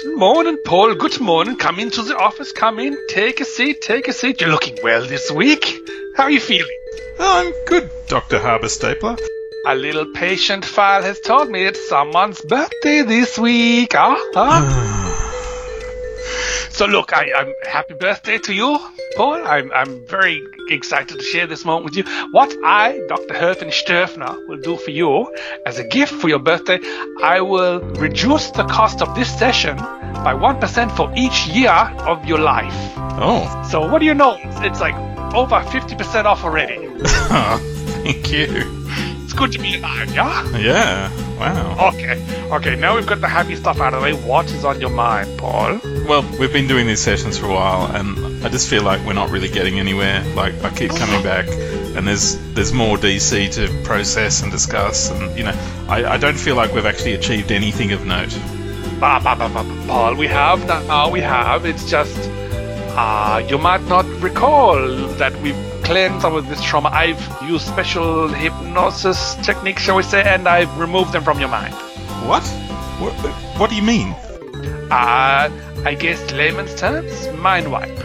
Good morning, Paul. Good morning. Come into the office. Come in. Take a seat. Take a seat. You're looking well this week. How are you feeling? I'm good, Dr. Harbour Stapler. A little patient file has told me it's someone's birthday this week. Huh? huh? so look, I, I'm happy birthday to you, Paul. I'm, I'm very excited to share this moment with you. What I, Dr. Herfen Sturfner, will do for you as a gift for your birthday, I will reduce the cost of this session by 1% for each year of your life. Oh, So what do you know? It's, it's like over 50% off already. thank you. Good to be alive, yeah? Yeah, wow. Okay, okay, now we've got the happy stuff out of the way. What is on your mind, Paul? Well, we've been doing these sessions for a while, and I just feel like we're not really getting anywhere. Like, I keep coming back, and there's there's more DC to process and discuss, and, you know, I, I don't feel like we've actually achieved anything of note. Bah, bah, bah, bah, bah, Paul, we have, now we have. It's just, uh, you might not recall that we've cleansed some of this trauma. I've used special hypnosis techniques, shall we say, and I've removed them from your mind. What? What, what do you mean? Uh, I guess layman's terms, mind wipe.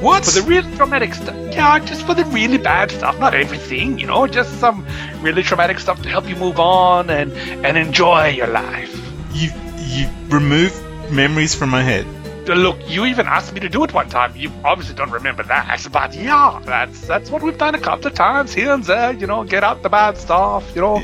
What? For the real traumatic stuff. Yeah, just for the really bad stuff. Not everything, you know, just some really traumatic stuff to help you move on and, and enjoy your life. you you removed memories from my head. Uh, Look, you even asked me to do it one time. You obviously don't remember that, but yeah, that's that's what we've done a couple of times here and there. You know, get out the bad stuff. You know,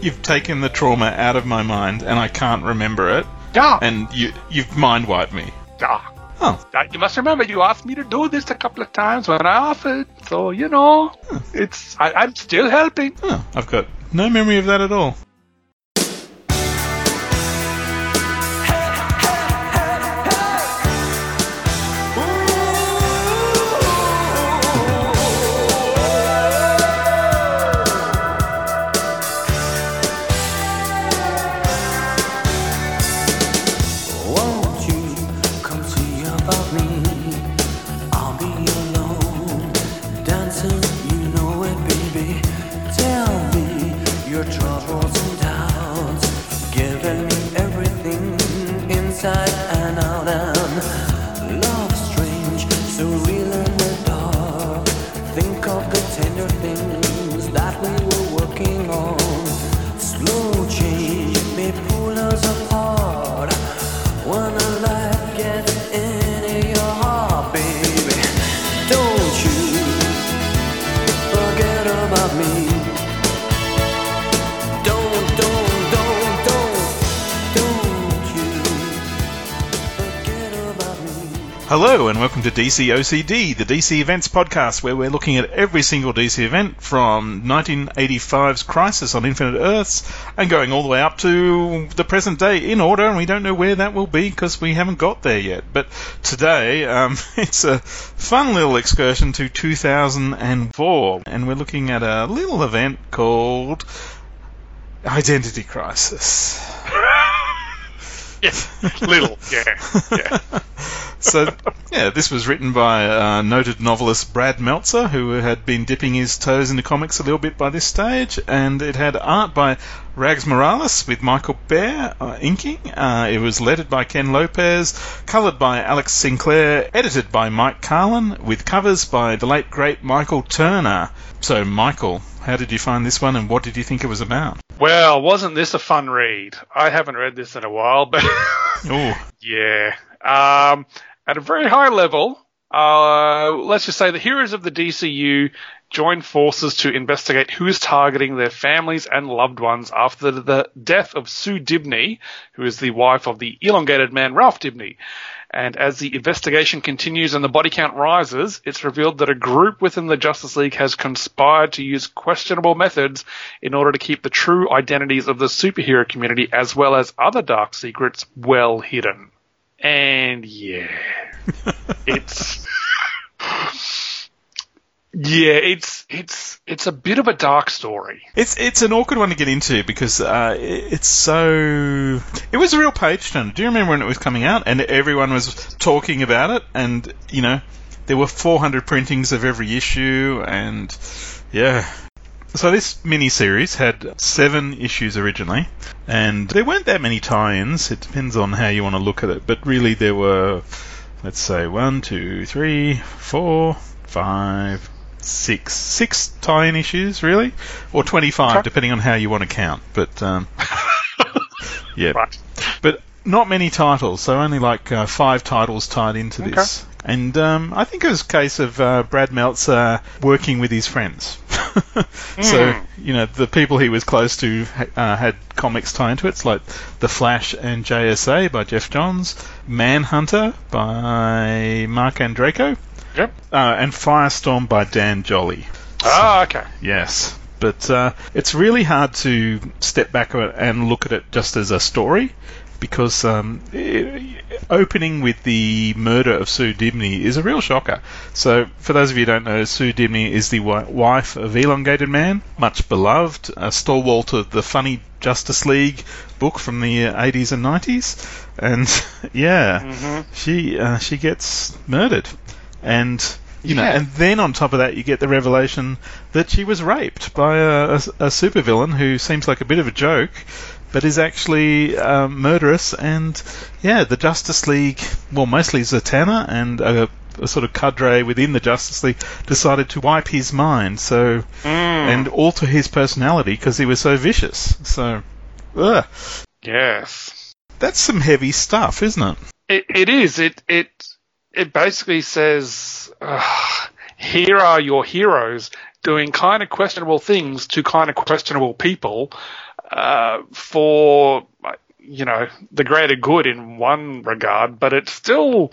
You've taken the trauma out of my mind, and I can't remember it. yeah, And you you've mind wiped me. yeah. Oh, You must remember you asked me to do this a couple of times when I offered. So you know, it's I, I'm still helping. oh, I've got no memory of that at all. DC OCD, the DC Events podcast, where we're looking at every single DC event from 1985's Crisis on Infinite Earths and going all the way up to the present day in order, and we don't know where that will be because we haven't got there yet. But today, um, it's a fun little excursion to 2004, and we're looking at a little event called Identity Crisis. Yeah, little. Yeah, yeah. so yeah, this was written by uh, noted novelist Brad Meltzer, who had been dipping his toes into comics a little bit by this stage, and it had art by Rags Morales with Michael Bair uh, inking. Uh, it was lettered by Ken Lopez, coloured by Alex Sinclair, edited by Mike Carlin, with covers by the late great Michael Turner. So, Michael, how did you find this one, and what did you think it was about? Well, wasn't this a fun read? I haven't read this in a while, but Oh, yeah. Um, at a very high level, uh, let's just say the heroes of the DCU join forces to investigate who is targeting their families and loved ones after the death of Sue Dibney, who is the wife of the elongated man Ralph Dibney. And as the investigation continues and the body count rises, it's revealed that a group within the Justice League has conspired to use questionable methods in order to keep the true identities of the superhero community as well as other dark secrets well hidden. And yeah, it's yeah, it's it's it's a bit of a dark story. It's it's an awkward one to get into because uh, it- it's so. It was a real page turner. Do you remember when it was coming out and everyone was talking about it? And you know, there were 400 printings of every issue, and yeah, So this mini-series had seven issues originally, and there weren't that many tie-ins. It depends on how you want to look at it, but really there were, let's say, one, two, three, four, five, six, six tie-in issues, really, or twenty-five, depending on how you want to count. But um, yeah, Right. but not many titles, so only like uh, five titles tied into this. And um, I think it was a case of uh, Brad Meltzer working with his friends. so, you know, the people he was close to uh, had comics tie into it. It's like The Flash and JSA by Geoff Johns, Manhunter by Marc Andreyko, Yep. uh, and Firestorm by Dan Jolly. Ah, okay. Yes, but uh, it's really hard to step back and look at it just as a story because um, opening with the murder of Sue Dibney is a real shocker. So, for those of you who don't know, Sue Dibney is the wife of Elongated Man, much beloved, a stalwart of the funny Justice League book from the uh, 80s and 90s, and yeah, she uh, she gets murdered, and you know, Yeah. and then on top of that, you get the revelation that she was raped by a, a, a supervillain who seems like a bit of a joke, but is actually um, murderous. And yeah, the Justice League, well, mostly Zatanna and a, a sort of cadre within the Justice League, decided to wipe his mind. So and alter his personality because he was so vicious. So, ugh, Yes. that's some heavy stuff, isn't it? It, it is. It it it basically says, uh, here are your heroes doing kind of questionable things to kind of questionable people uh, for you know the greater good in one regard, but it's still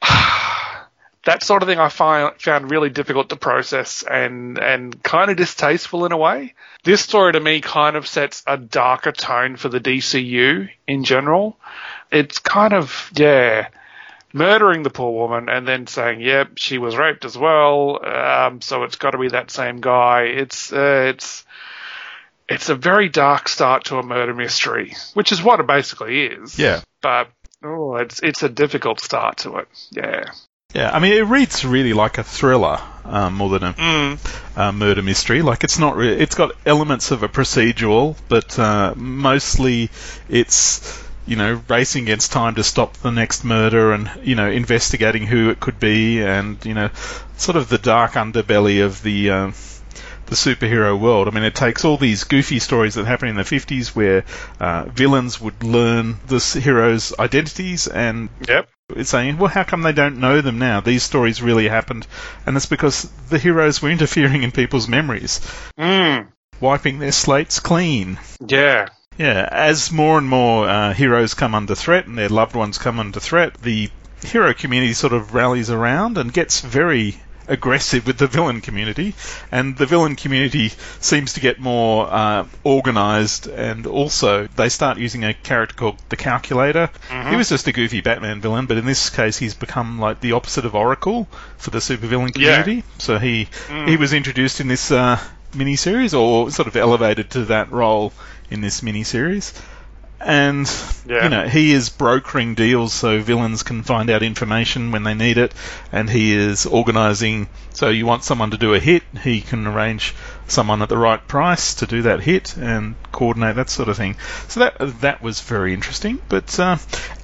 that sort of thing I find found really difficult to process and and kind of distasteful in a way. This story to me kind of sets a darker tone for the DCU in general. It's kind of yeah, murdering the poor woman and then saying, "Yep, she was raped as well." Um, so it's got to be that same guy. It's uh, it's it's a very dark start to a murder mystery, which is what it basically is. Yeah. But oh, it's it's a difficult start to it. Yeah. Yeah, I mean, it reads really like a thriller um, more than a Mm. uh, murder mystery. Like it's not really. It's got elements of a procedural, but uh, mostly it's you know racing against time to stop the next murder and you know investigating who it could be and you know sort of the dark underbelly of the. Uh, the superhero world. I mean, it takes all these goofy stories that happen in the 50s where uh, villains would learn the heroes' identities and Yep. it's saying, well, how come they don't know them now? These stories really happened, and it's because the heroes were interfering in people's memories, Mm. wiping their slates clean. Yeah. Yeah, as more and more uh, heroes come under threat and their loved ones come under threat, the hero community sort of rallies around and gets very aggressive with the villain community, and the villain community seems to get more uh, organized, and also they start using a character called the Calculator. He was just a goofy Batman villain, but in this case, he's become like the opposite of Oracle for the supervillain Yeah. community. So he he was introduced in this uh, miniseries, or sort of elevated to that role in this miniseries. And Yeah. you know he is brokering deals so villains can find out information when they need it, and he is organising. So you want someone to do a hit, he can arrange someone at the right price to do that hit and coordinate that sort of thing. So that that was very interesting. But uh,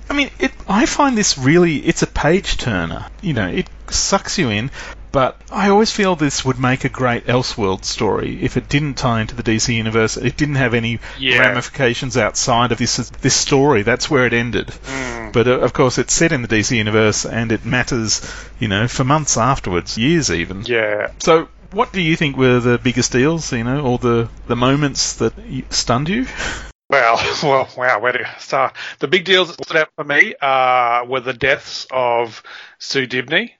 I mean, it, I find this really it's a page turner. You know, it sucks you in. But I always feel this would make a great Elseworld story if it didn't tie into the DC universe. It didn't have any Yeah. ramifications outside of this this story. That's where it ended. But uh, of course, it's set in the DC universe, and it matters, you know, for months afterwards, years even. Yeah. So, what do you think were the biggest deals? You know, or the the moments that stunned you? Well, well, wow, where to start? The big deals that stood out for me uh, were the deaths of Sue Dibney,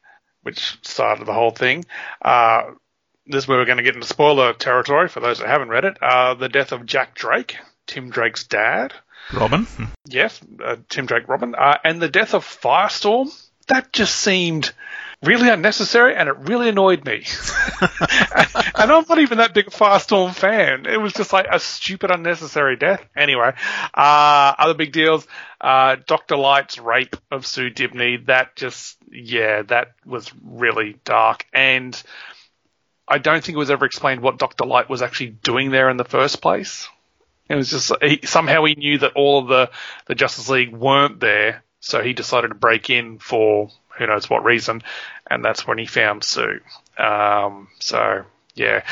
which started the whole thing. Uh, this is where we're going to get into spoiler territory for those that haven't read it. Uh, the death of Jack Drake, Tim Drake's dad. Robin. Yes, uh, Tim Drake Robin. Uh, and the death of Firestorm. That just seemed really unnecessary and it really annoyed me. and I'm not even that big a Firestorm fan. It was just like a stupid, unnecessary death. Anyway, uh, other big deals. Uh, Dr. Light's rape of Sue Dibney. That just, yeah, that was really dark. And I don't think it was ever explained what Doctor Light was actually doing there in the first place. It was just he, somehow he knew that all of the the Justice League weren't there, so he decided to break in for who knows what reason, and that's when he found Sue. Um, so yeah.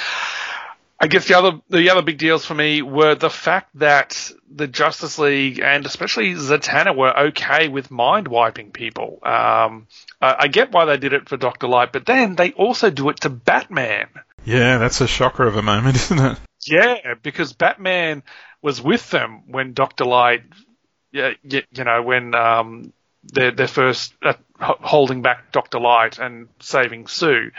I guess the other the other big deals for me were the fact that the Justice League and especially Zatanna were okay with mind wiping people. Um, I, I get why they did it for Doctor Light, but then they also do it to Batman. Yeah, that's a shocker of a moment, isn't it? Yeah, because Batman was with them when Doctor Light, yeah, you, you know, when um, they're, they're first uh, holding back Doctor Light and saving Sue.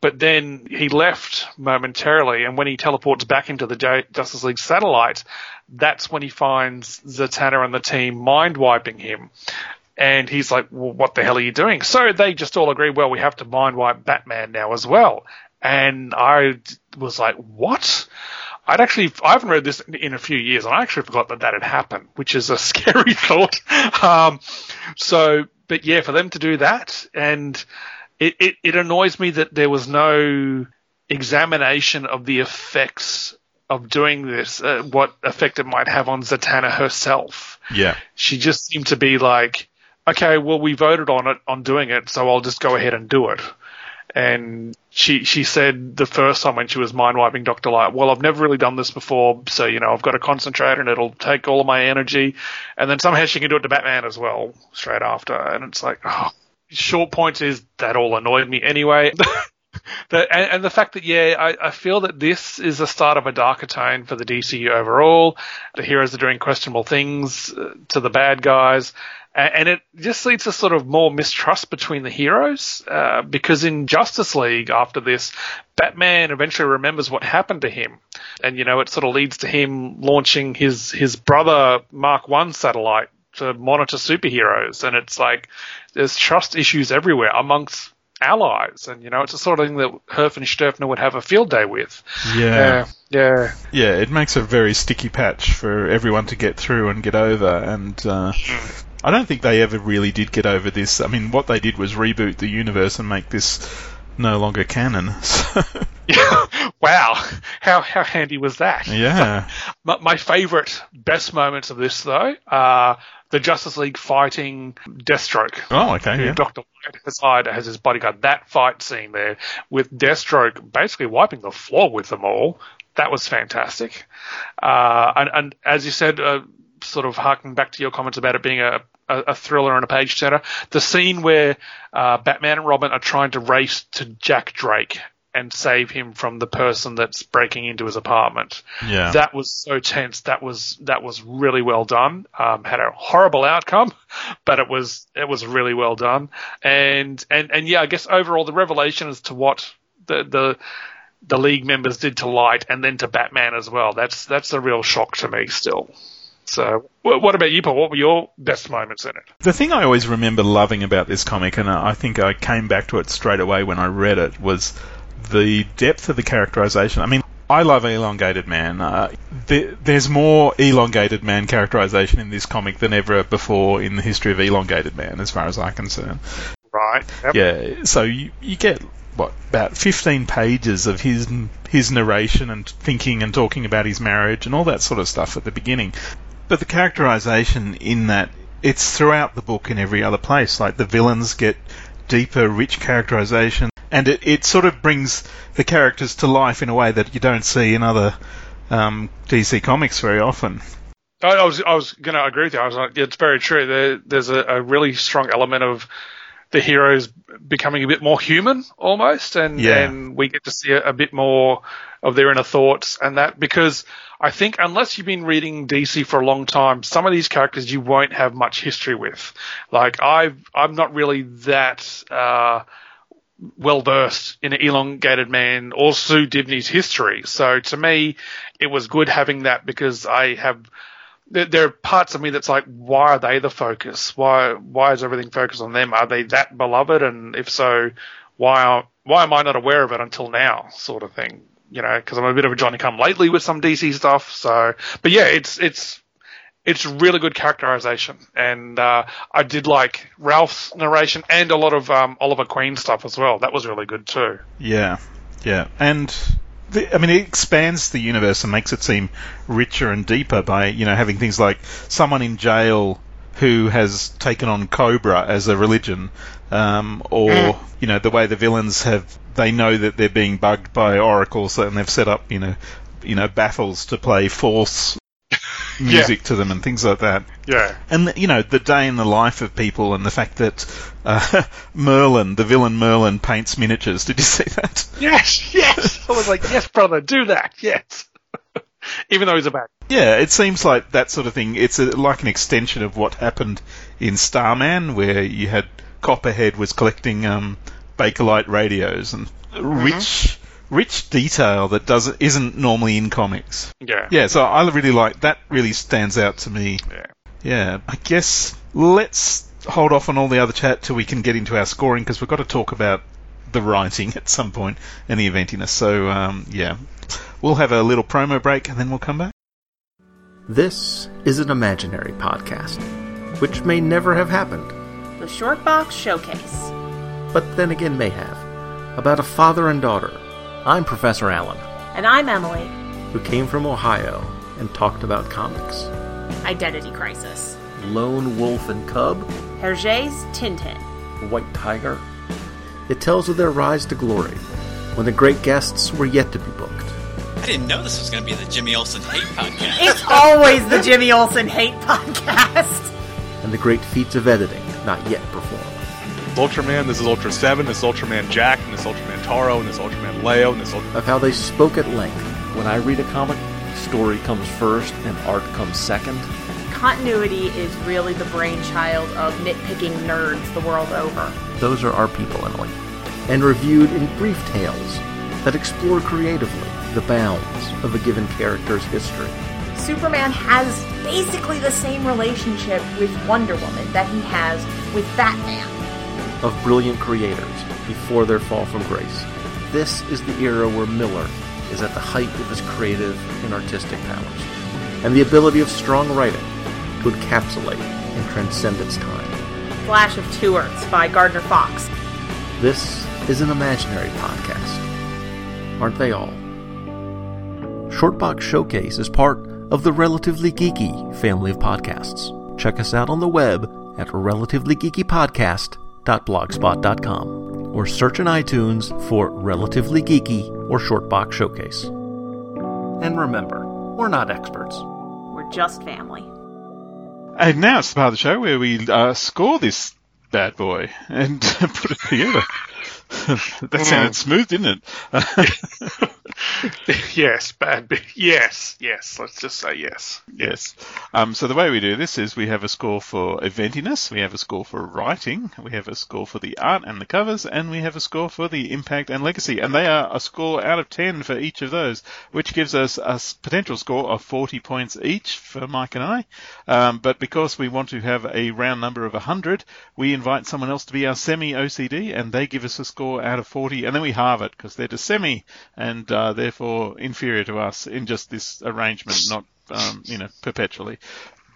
But then he left momentarily, and when he teleports back into the Justice League satellite, that's when he finds Zatanna and the team mind wiping him. And he's like, well, what the hell are you doing? So they just all agree, well, we have to mind wipe Batman now as well. And I was like, what? I'd actually, I haven't read this in a few years, and I actually forgot that that had happened, which is a scary thought. Um, so, but yeah, for them to do that, and it, it, it annoys me that there was no examination of the effects of doing this, uh, what effect it might have on Zatanna herself. Yeah. She just seemed to be like, okay, well, we voted on it, on doing it, so I'll just go ahead and do it. And she she said the first time when she was mind wiping Doctor Light, well, I've never really done this before, so you know I've got to concentrate and it'll take all of my energy. And then somehow she can do it to Batman as well straight after, and it's like, oh. Short point is that all annoyed me anyway. the, and, and, the fact that yeah, I, I, feel that this is the start of a darker tone for the DCU overall. The heroes are doing questionable things uh, to the bad guys, and, and, it just leads to sort of more mistrust between the heroes. Uh, because in Justice League, after this, Batman eventually remembers what happened to him, and you know it sort of leads to him launching his his brother Mark One satellite to monitor superheroes, and it's like there's trust issues everywhere amongst allies, and you know it's the sort of thing that Herf and Sturfner would have a field day with. Yeah. Uh, yeah. Yeah, it makes a very sticky patch for everyone to get through and get over, and uh, I don't think they ever really did get over this. I mean, what they did was reboot the universe and make this no longer canon. wow, how how handy was that? Yeah. my, my favourite, best moments of this though are the Justice League fighting Deathstroke. Oh, okay. Yeah. Doctor Light has his bodyguard. That fight scene there with Deathstroke basically wiping the floor with them all. That was fantastic. Uh, and, and, as you said, uh, sort of harking back to your comments about it being a, a, a thriller and a page turner, the scene where uh, Batman and Robin are trying to race to Jack Drake and save him from the person that's breaking into his apartment. Yeah. That was so tense. That was that was really well done. Um, had a horrible outcome, but it was it was really well done. And and and yeah, I guess overall the revelation as to what the the the league members did to Light and then to Batman as well. That's that's a real shock to me still. So, what about you, Paul? What were your best moments in it? The thing I always remember loving about this comic, and I think I came back to it straight away when I read it, was the depth of the characterization. I mean, I love Elongated Man. Uh, there's more Elongated Man characterization in this comic than ever before in the history of Elongated Man, as far as I'm concerned. Right. Yep. Yeah. So you, you get what about 15 pages of his his narration and thinking and talking about his marriage and all that sort of stuff at the beginning. But the characterization in that it's throughout the book in every other place. Like the villains get deeper, rich characterization and it, it sort of brings the characters to life in a way that you don't see in other um, DC comics very often. I was I was going to agree with you. I was like, it's very true. There, there's a, a, really strong element of the heroes becoming a bit more human almost, and yeah. and we get to see a, a, bit more of their inner thoughts and that because I think unless you've been reading DC for a long time, some of these characters you won't have much history with. Like I've I'm not really that. Uh, well versed in an elongated man or Sue Dibney's history. So to me, it was good having that because I have there, are parts of me that's like, why are they the focus? Why why is everything focused on them? Are they that beloved? And if so, why are, why am I not aware of it until now? Sort of thing, you know, because I'm a bit of a Johnny come lately with some DC stuff. So, but yeah, it's it's it's really good characterization, and uh, I did like Ralph's narration and a lot of um, Oliver Queen stuff as well. That was really good too. Yeah, Yeah, and the, I mean, it expands the universe and makes it seem richer and deeper by you know having things like someone in jail who has taken on Cobra as a religion, um, or you know the way the villains have they know that they're being bugged by oracles and they've set up you know you know battles to play false music to them and things like that. Yeah. And you know the day in the life of people and the fact that uh, Merlin, the villain Merlin, paints miniatures. Did you see that? Yes, yes. I was like, yes, brother, do that. Yes. Even though he's a bad. Yeah, it seems like that sort of thing. It's a, like an extension of what happened in Starman, where you had Copperhead was collecting um, Bakelite radios and rich, rich detail that doesn't isn't normally in comics. Yeah. Yeah, so I really like that. Really stands out to me. Yeah. Yeah, I guess let's hold off on all the other chat till we can get into our scoring because we've got to talk about the writing at some point and the eventiness. So um, yeah, we'll have a little promo break and then we'll come back. This is an imaginary podcast, which may never have happened, The Shortbox Showcase. but then again may have, about a father and daughter. I'm Professor Alan, And I'm Emily. who came from Ohio and talked about comics. Identity Crisis. Lone Wolf and Cub, Hergé's Tintin. White Tiger. It tells of their rise to glory, when the great guests were yet to be booked. I didn't know this was going to be the Jimmy Olsen Hate Podcast. It's always the Jimmy Olsen Hate Podcast. and the great feats of editing not yet performed. Ultraman, this is Ultra 7, this is Ultraman Jack, and this is Ultraman Taro, and this is Ultraman Leo, and this is Ultraman... Of how they spoke at length, When I read a comic, story comes first and art comes second. Continuity is really the brainchild of nitpicking nerds the world over. those are our people, Emily. And reviewed in brief tales that explore creatively the bounds of a given character's history. Superman has basically the same relationship with Wonder Woman that he has with Batman. of brilliant creators before their fall from grace. This is the era where Miller is at the height of his creative and artistic powers, and the ability of strong writing to encapsulate and transcend its time. Flash of Two Earths by Gardner Fox. This is an imaginary podcast. Aren't they all? Shortbox Showcase is part of the Relatively Geeky family of podcasts. Check us out on the web at relativelygeekypodcast.blogspot.com or search in iTunes for Relatively Geeky or Shortbox Showcase. And remember, we're not experts. We're just family. And now it's the part of the show where we uh, score this bad boy and put it together. that sounded smooth, didn't it? yes, bad. bi- Yes, yes. Let's just say yes. Yes. Um, so the way we do this is we have a score for eventiness, we have a score for writing, we have a score for the art and the covers, and we have a score for the impact and legacy. And they are a score out of 10 for each of those, which gives us a potential score of 40 points each for Mike and I. Um, but because we want to have a round number of 100, we invite someone else to be our semi OCD, and they give us a score out of 40, and then we halve it because they're just semi and uh, therefore inferior to us in just this arrangement, not um, you know perpetually.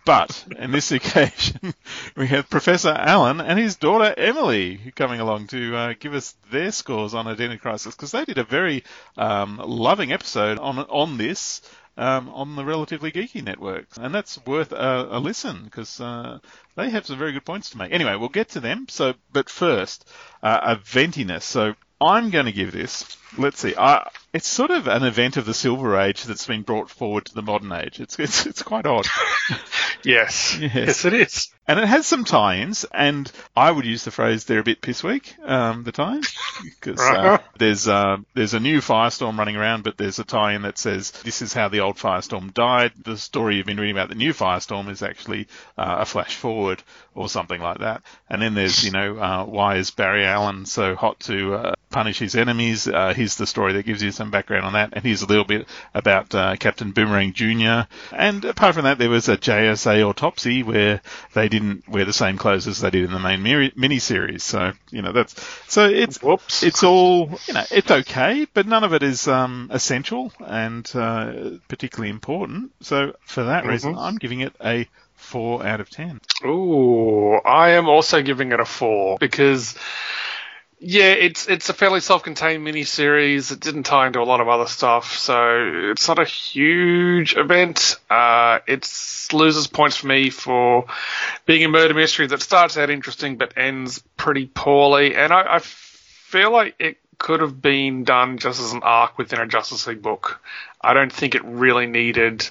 But in this occasion, we have Professor Alan and his daughter Emily coming along to uh, give us their scores on Identity Crisis because they did a very um, loving episode on on this um, on the Relatively Geeky Network, and that's worth a, a listen because uh, they have some very good points to make. Anyway, we'll get to them. So, but first, uh, eventiness. So I'm going to give this. Let's see. I, it's sort of an event of the Silver Age that's been brought forward to the modern age. It's it's, it's quite odd. Yes. Yes. Yes, it is. And it has some tie-ins, and I would use the phrase "they're a bit piss weak." Um, the tie-ins because uh, there's uh, there's a new Firestorm running around, but there's a tie-in that says this is how the old Firestorm died. The story you've been reading about the new Firestorm is actually uh, a flash forward or something like that. And then there's you know uh, why is Barry Allen so hot to uh, punish his enemies? Uh, here's the story that gives you some background on that, and here's a little bit about uh, Captain Boomerang Jr. And apart from that, there was a JSA autopsy where they didn't wear the same clothes as they did in the main mini series. So you know that's so it's Whoops. it's all you know it's okay, but none of it is um, essential and uh, particularly important. So for that reason, I'm giving it a four out of ten. Ooh, I am also giving it a four because Yeah, it's it's a fairly self-contained miniseries. It didn't tie into a lot of other stuff, so it's not a huge event. Uh, it loses points for me for being a murder mystery that starts out interesting but ends pretty poorly, and I, I feel like it could have been done just as an arc within a Justice League book. I don't think it really needed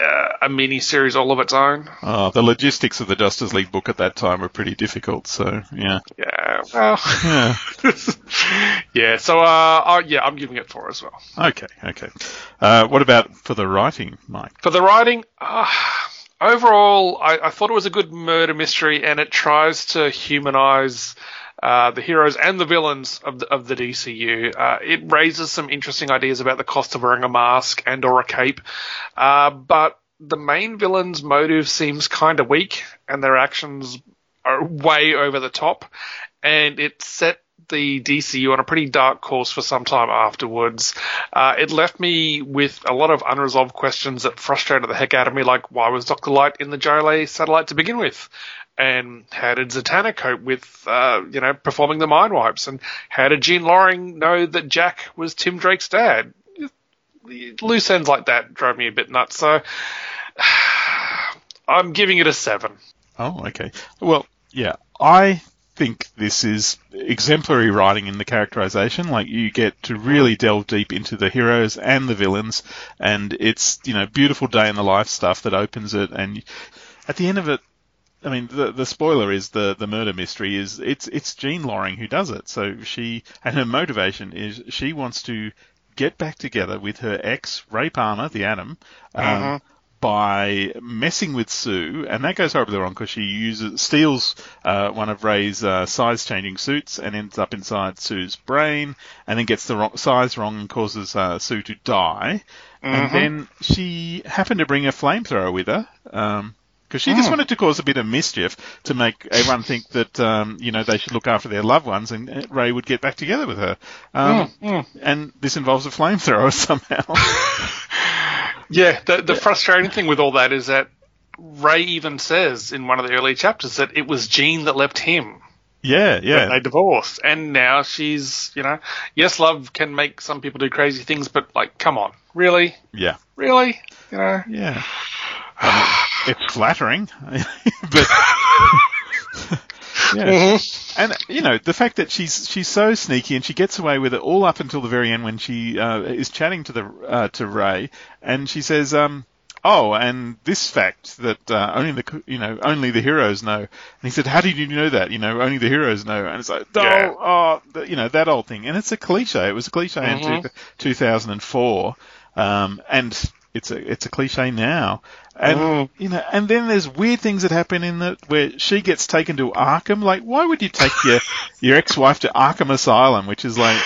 uh, a mini series all of its own. Uh, the logistics of the Justice League book at that time were pretty difficult, so yeah. Yeah, well, Yeah. yeah. So, uh, uh, yeah, I'm giving it four as well. Okay, okay. Uh, what about for the writing, Mike? For the writing, uh, overall, I, I thought it was a good murder mystery, and it tries to humanize uh, the heroes and the villains of the, of the DCU. Uh, it raises some interesting ideas about the cost of wearing a mask and or a cape, uh, but the main villain's motive seems kind of weak, and their actions are way over the top, and it set the DCU on a pretty dark course for some time afterwards. Uh, it left me with a lot of unresolved questions that frustrated the heck out of me, like why was Dr. Light in the JLA satellite to begin with? And how did Zatanna cope with, uh, you know, performing the mind wipes? And how did Jean Loring know that Jack was Tim Drake's dad? Loose ends like that drove me a bit nuts. So I'm giving it a seven. Oh, okay. Well, yeah, I think this is exemplary writing in the characterization. Like you get to really delve deep into the heroes and the villains, and it's you know beautiful day in the life stuff that opens it. And at the end of it, I mean, the the spoiler is the the murder mystery is it's it's Jean Loring who does it. So she and her motivation is she wants to get back together with her ex Ray Palmer, the Atom. Um, by messing with Sue, and that goes horribly wrong because she uses steals uh, one of Ray's uh, size-changing suits and ends up inside Sue's brain, and then gets the wrong, size wrong and causes uh, Sue to die. And then she happened to bring a flamethrower with her. Um, because she just wanted to cause a bit of mischief to make everyone think that um, you know they should look after their loved ones, and uh, Ray would get back together with her. Um, And this involves a flamethrower somehow. Yeah, the, the frustrating thing with all that is that Ray even says in one of the early chapters that it was Jean that left him. yeah, yeah. They divorced. And now she's, you know, yes, love can make some people do crazy things, but like, come on. Really? Yeah, Really? You know? yeah. I mean, it's flattering, but yeah. And you know the fact that she's she's so sneaky and she gets away with it all up until the very end when she uh, is chatting to the uh, to Ray and she says, um, "Oh, and this fact that uh, only the you know only the heroes know." And he said, "How did you know that? You know, only the heroes know." And it's like, "Oh, Yeah. oh, the, you know that old thing." And it's a cliche. It was a cliche in two, 2004, um, and it's a it's a cliche now. And you know, and then there's weird things that happen in that where she gets taken to Arkham. Like, why would you take your your ex-wife to Arkham Asylum, which is like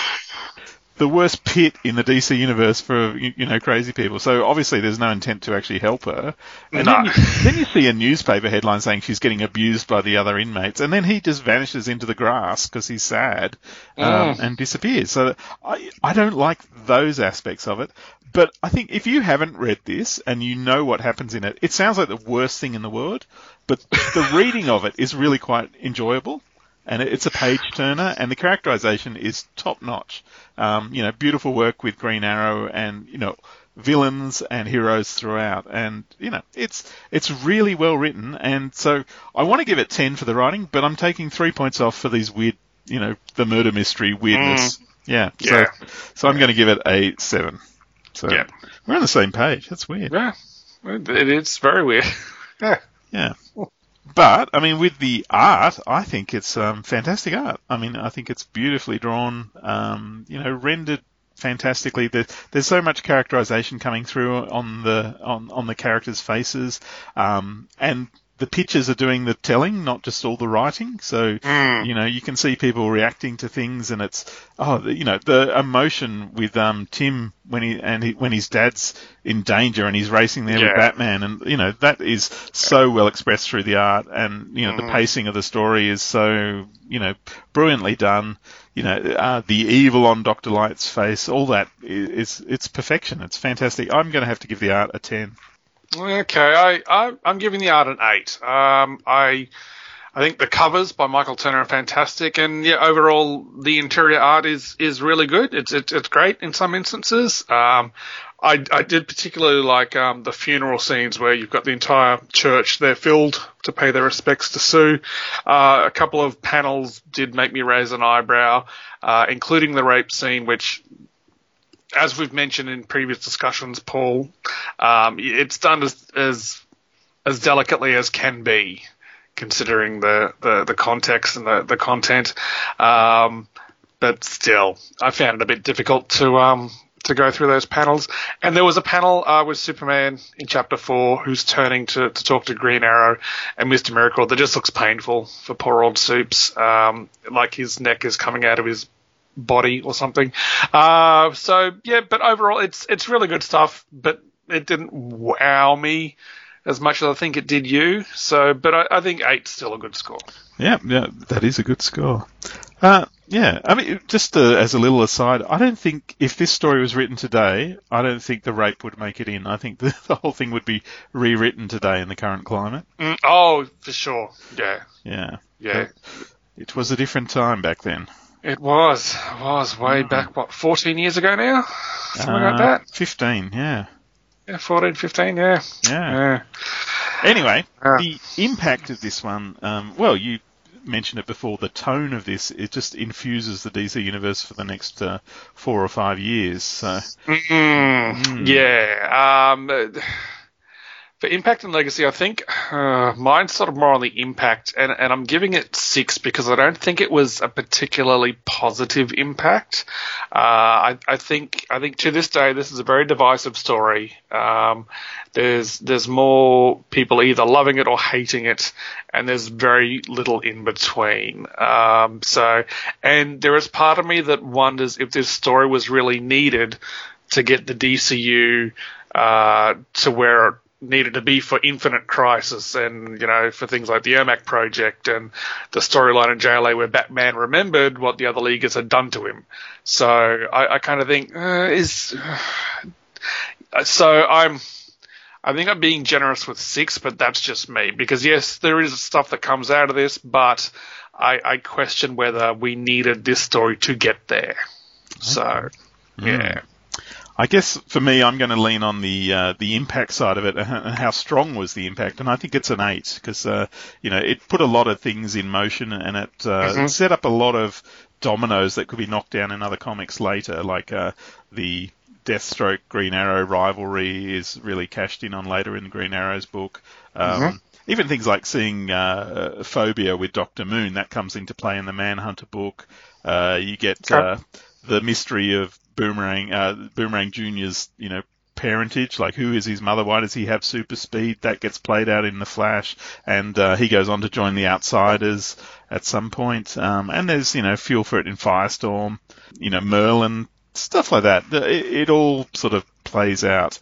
the worst pit in the DC universe for you know crazy people. So obviously there's no intent to actually help her. And No. then, you, then you see a newspaper headline saying she's getting abused by the other inmates, and then he just vanishes into the grass because he's sad um, and disappears. So I I don't like those aspects of it. But I think if you haven't read this and you know what happens in it, it sounds like the worst thing in the world. But the reading of it is really quite enjoyable and it's a page turner, and the characterization is top notch. Um, you know, beautiful work with Green Arrow, and you know, villains and heroes throughout, and you know, it's it's really well written, and so I want to give it ten for the writing, but I'm taking three points off for these weird, you know, the murder mystery weirdness. Yeah, Yeah. So, so I'm going to give it a seven. So Yeah. we're on the same page. That's weird. Yeah. It is very weird. yeah. Yeah. But I mean, with the art, I think it's um, fantastic art. I mean, I think it's beautifully drawn. Um, you know, rendered fantastically. There, there's so much characterization coming through on the on on the characters' faces, um, and the pictures are doing the telling, not just all the writing. So you know, you can see people reacting to things, and it's oh, you know, the emotion with um, Tim when he and he, when his dad's in danger and he's racing there with Batman, and you know that is so well expressed through the art, and you know the pacing of the story is so you know brilliantly done. You know uh, the evil on Doctor Light's face, all that is it's perfection. It's fantastic. I'm going to have to give the art a ten. Okay, I, I I'm giving the art an eight. Um, I I think the covers by Michael Turner are fantastic, and yeah, overall the interior art is is really good. It's it's, it's great in some instances. Um, I, I did particularly like um, the funeral scenes where you've got the entire church there filled to pay their respects to Sue. Uh, a couple of panels did make me raise an eyebrow, uh, including the rape scene, which as we've mentioned in previous discussions, Paul, um, it's done as, as as delicately as can be, considering the, the, the context and the, the content. Um, but still, I found it a bit difficult to um, to go through those panels. And there was a panel uh, with Superman in Chapter Four who's turning to, to talk to Green Arrow and Mister Miracle that just looks painful for poor old Supes. Um, like his neck is coming out of his body or something. Uh, so yeah, but overall, it's it's really good stuff. But it didn't wow me as much as I think it did you. So, but I, I think eight's still a good score. Yeah, yeah, that is a good score. Uh, yeah, I mean, just uh, as a little aside, I don't think if this story was written today, I don't think the rape would make it in. I think the, the whole thing would be rewritten today in the current climate. Mm, oh, for sure. Yeah, Yeah, yeah. it was a different time back then. It was. It was way back, what, 14 years ago now? Something like Uh, that? Fifteen, yeah, Yeah, 14, 15, yeah. yeah. Yeah. Anyway, Yeah. the impact of this one, um, well, you mentioned it before, the tone of this, it just infuses the DC universe for the next uh, four or five years. So, Mm, Yeah. Um, for impact and legacy, I think uh, mine's sort of more on the impact, and, and I'm giving it six because I don't think it was a particularly positive impact. Uh, I, I think I think to this day this is a very divisive story. Um, there's there's more people either loving it or hating it, and there's very little in between. Um, so, and there is part of me that wonders if this story was really needed to get the DCU uh, to where needed to be for Infinite Crisis and, you know, for things like the OMAC Project and the storyline in JLA where Batman remembered what the other Leaguers had done to him. So I, I kind of think, uh, is. so I'm. I think I'm being generous with six, but that's just me. Because yes, there is stuff that comes out of this, but I, I question whether we needed this story to get there. So, yeah. I guess for me, I'm going to lean on the uh, the impact side of it and how strong was the impact, and I think it's an eight because uh, you know it put a lot of things in motion and it, uh, Mhm. set up a lot of dominoes that could be knocked down in other comics later, like uh, the Deathstroke Green Arrow rivalry is really cashed in on later in the Green Arrow's book. Um, Mhm. Even things like seeing uh, Phobia with Doctor Moon that comes into play in the Manhunter book. Uh, you get uh, the mystery of Boomerang, uh, Boomerang Junior's, you know, parentage, like who is his mother, why does he have super speed? That gets played out in the Flash, and uh, he goes on to join the Outsiders at some point. Um, and there's, you know, fuel for it in Firestorm, you know, Merlin, stuff like that. It, it all sort of plays out,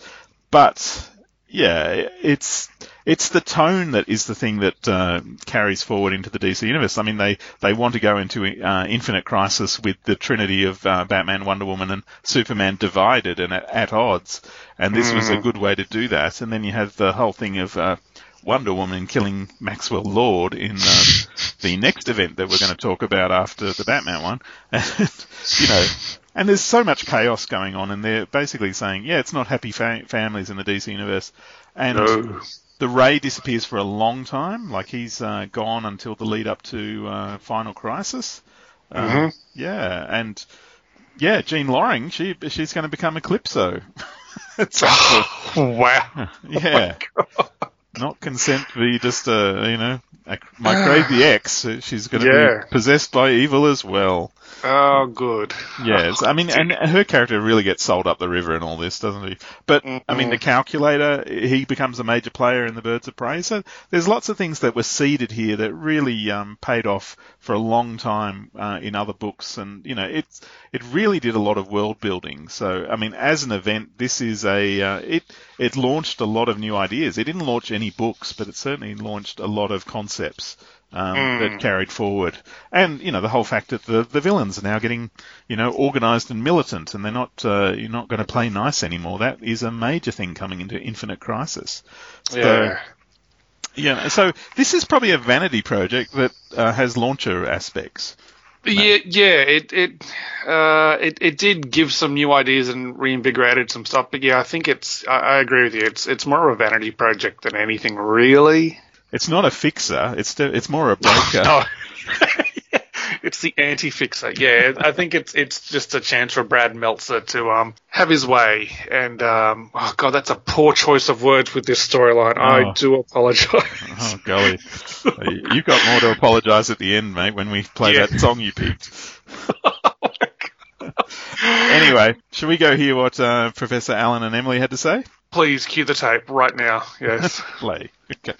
but yeah, it's it's the tone that is the thing that uh, carries forward into the DC universe. I mean, they they want to go into uh, Infinite Crisis with the trinity of uh, Batman, Wonder Woman, and Superman divided and at, at odds, and this was a good way to do that. And then you have the whole thing of uh, Wonder Woman killing Maxwell Lord in uh, the next event that we're going to talk about after the Batman one. And, you know, and there's so much chaos going on, and they're basically saying, yeah, it's not happy fa- families in the DC universe. And No. the Ray disappears for a long time, like he's uh, gone until the lead up to uh, Final Crisis. Uh, Mhm. Yeah, and yeah, Jean Loring, she she's going to become Eclipso. Some wow. yeah. Not consent be just a, you know, a, my crazy ex. She's going to Yeah. be possessed by evil as well. Oh, good. Yes, I mean, and her character really gets sold up the river and all this, doesn't he? But I mean, the calculator, he becomes a major player in the Birds of Prey. So there's lots of things that were seeded here that really um, paid off for a long time uh, in other books, and you know, it's it really did a lot of world building. So I mean, as an event, this is a uh, it it launched a lot of new ideas. It didn't launch any books, but it certainly launched a lot of concepts um, that carried forward. And you know the whole fact that the the villains are now getting you know organised and militant, and they're not uh, you're not going to play nice anymore. That is a major thing coming into Infinite Crisis. So, Yeah. Yeah, so this is probably a vanity project that uh, has launcher aspects. Yeah, yeah, it it uh, it it did give some new ideas and reinvigorated some stuff. But yeah, I think it's I, I agree with you. It's it's more of a vanity project than anything really. It's not a fixer. It's the, it's more a breaker. No. It's the anti-fixer. Yeah, I think it's it's just a chance for Brad Meltzer to um have his way. And um oh god, that's a poor choice of words with this storyline. I Oh. do apologize. Oh golly, you've got more to apologise at the end, mate. When we play Yeah. that song you picked. anyway, shall we go hear what uh, Professor Alan and Emily had to say? Please cue the tape right now. Yes. Play. Okay.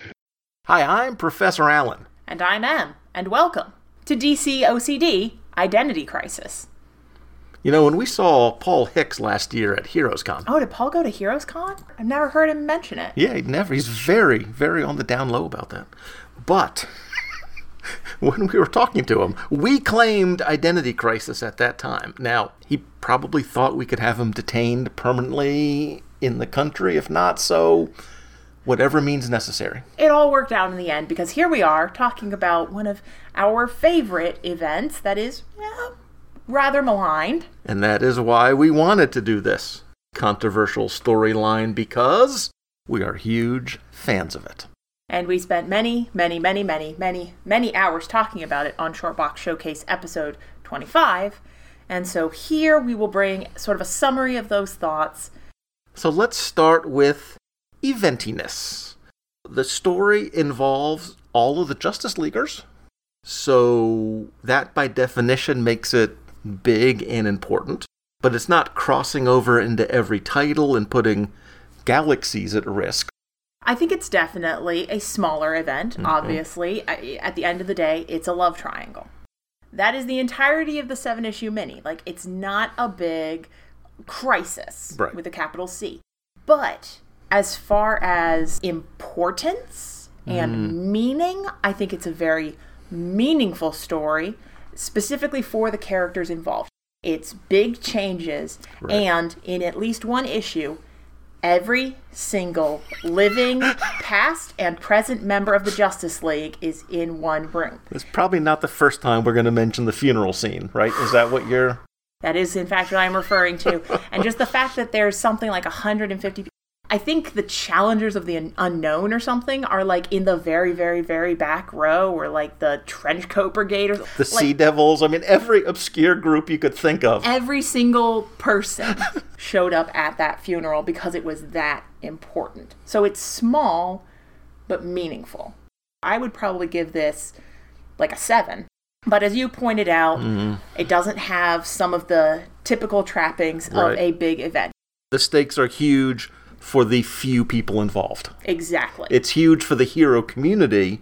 Hi, I'm Professor Alan. And I'm Em, and welcome to DC OCD Identity Crisis. You know, when we saw Paul Hicks last year at HeroesCon, Oh, did Paul go to HeroesCon? I've never heard him mention it. yeah, he never, he's very, very on the down low about that. But when we were talking to him, we claimed identity crisis at that time. Now, he probably thought we could have him detained permanently in the country, if not so, whatever means necessary. It all worked out in the end because here we are talking about one of our favorite events that is yeah, rather maligned. And that is why we wanted to do this controversial storyline because we are huge fans of it. And we spent many, many, many, many, many, many hours talking about it on Shortbox Showcase episode 25. And so here we will bring sort of a summary of those thoughts. So let's start with eventiness. The story involves all of the Justice Leaguers, so that by definition makes it big and important. But it's not crossing over into every title and putting galaxies at risk. I think it's definitely a smaller event, mm-hmm. obviously. I- At the end of the day, it's a love triangle. That is the entirety of the seven issue mini. Like, it's not a big crisis Right. with a capital C. But as far as importance and mm-hmm. meaning, I think it's a very meaningful story, specifically for the characters involved. It's big changes, and in at least one issue, every single living, past, and present member of the Justice League is in one room. It's probably not the first time we're going to mention the funeral scene, right? Is that what you're. That is, in fact, what I'm referring to. and just the fact that there's something like 150 I think the challengers of the unknown or something are like in the very, very, very back row, or like the trench coat brigade, or The like, Sea Devils? I mean, every obscure group you could think of. every single person showed up at that funeral because it was that important. So it's small, but meaningful. I would probably give this like a seven. But as you pointed out, mm-hmm. it doesn't have some of the typical trappings Right. of a big event. The stakes are huge for the few people involved. Exactly. It's huge for the hero community.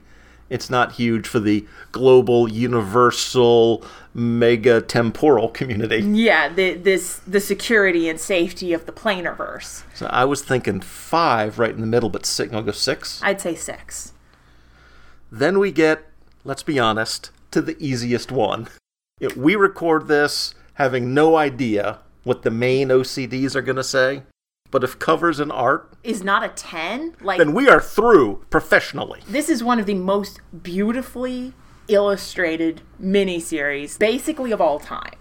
It's not huge for the global, universal, mega temporal community. yeah, the, this the security and safety of the planarverse. So I was thinking five right in the middle, but six. I'll go six. I'd say six. Then we get, let's be honest, to the easiest one. We record this having no idea what the main OCDs are going to say, but if covers and art, Is not a ten like then we are through professionally. this is one of the most beautifully illustrated miniseries, basically of all time.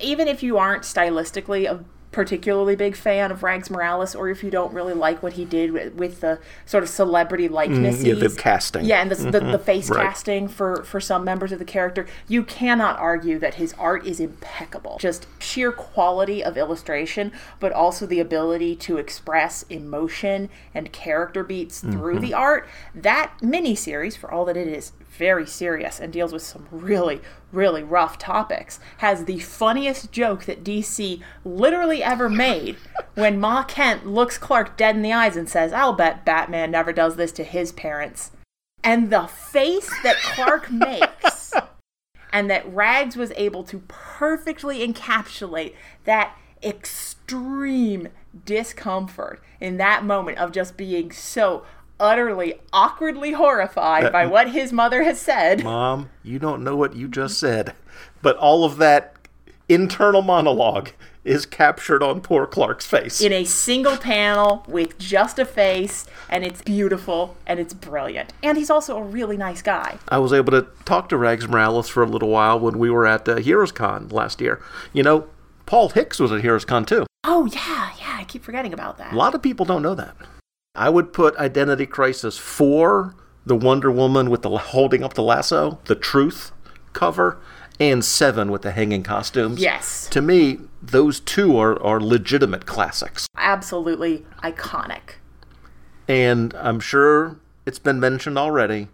Even if you aren't stylistically a particularly big fan of Rags Morales, or if you don't really like what he did with, with the sort of celebrity likeness, Mm, yeah, the casting. yeah, and the, the, the face Right. casting for for some members of the character, you cannot argue that his art is impeccable. Just sheer quality of illustration, but also the ability to express emotion and character beats through the art. That miniseries, for all that it is very serious and deals with some really, really rough topics, has the funniest joke that DC literally ever made when Ma Kent looks Clark dead in the eyes and says, I'll bet Batman never does this to his parents. And the face that Clark makes, and that Rags was able to perfectly encapsulate that extreme discomfort in that moment of just being so utterly awkwardly horrified by what his mother has said. Mom, you don't know what you just said. But all of that internal monologue is captured on poor Clark's face. in a single panel with just a face, and it's beautiful and it's brilliant. And he's also a really nice guy. I was able to talk to Rags Morales for a little while when we were at uh, Heroes Con last year. You know, Paul Hicks was at Heroes Con too. Oh, yeah, yeah, I keep forgetting about that. A lot of people don't know that. I would put Identity Crisis 4, the Wonder Woman with the holding up the lasso, the Truth cover, and 7 with the hanging costumes. Yes. To me, those two are, are legitimate classics. Absolutely iconic. And I'm sure it's been mentioned already,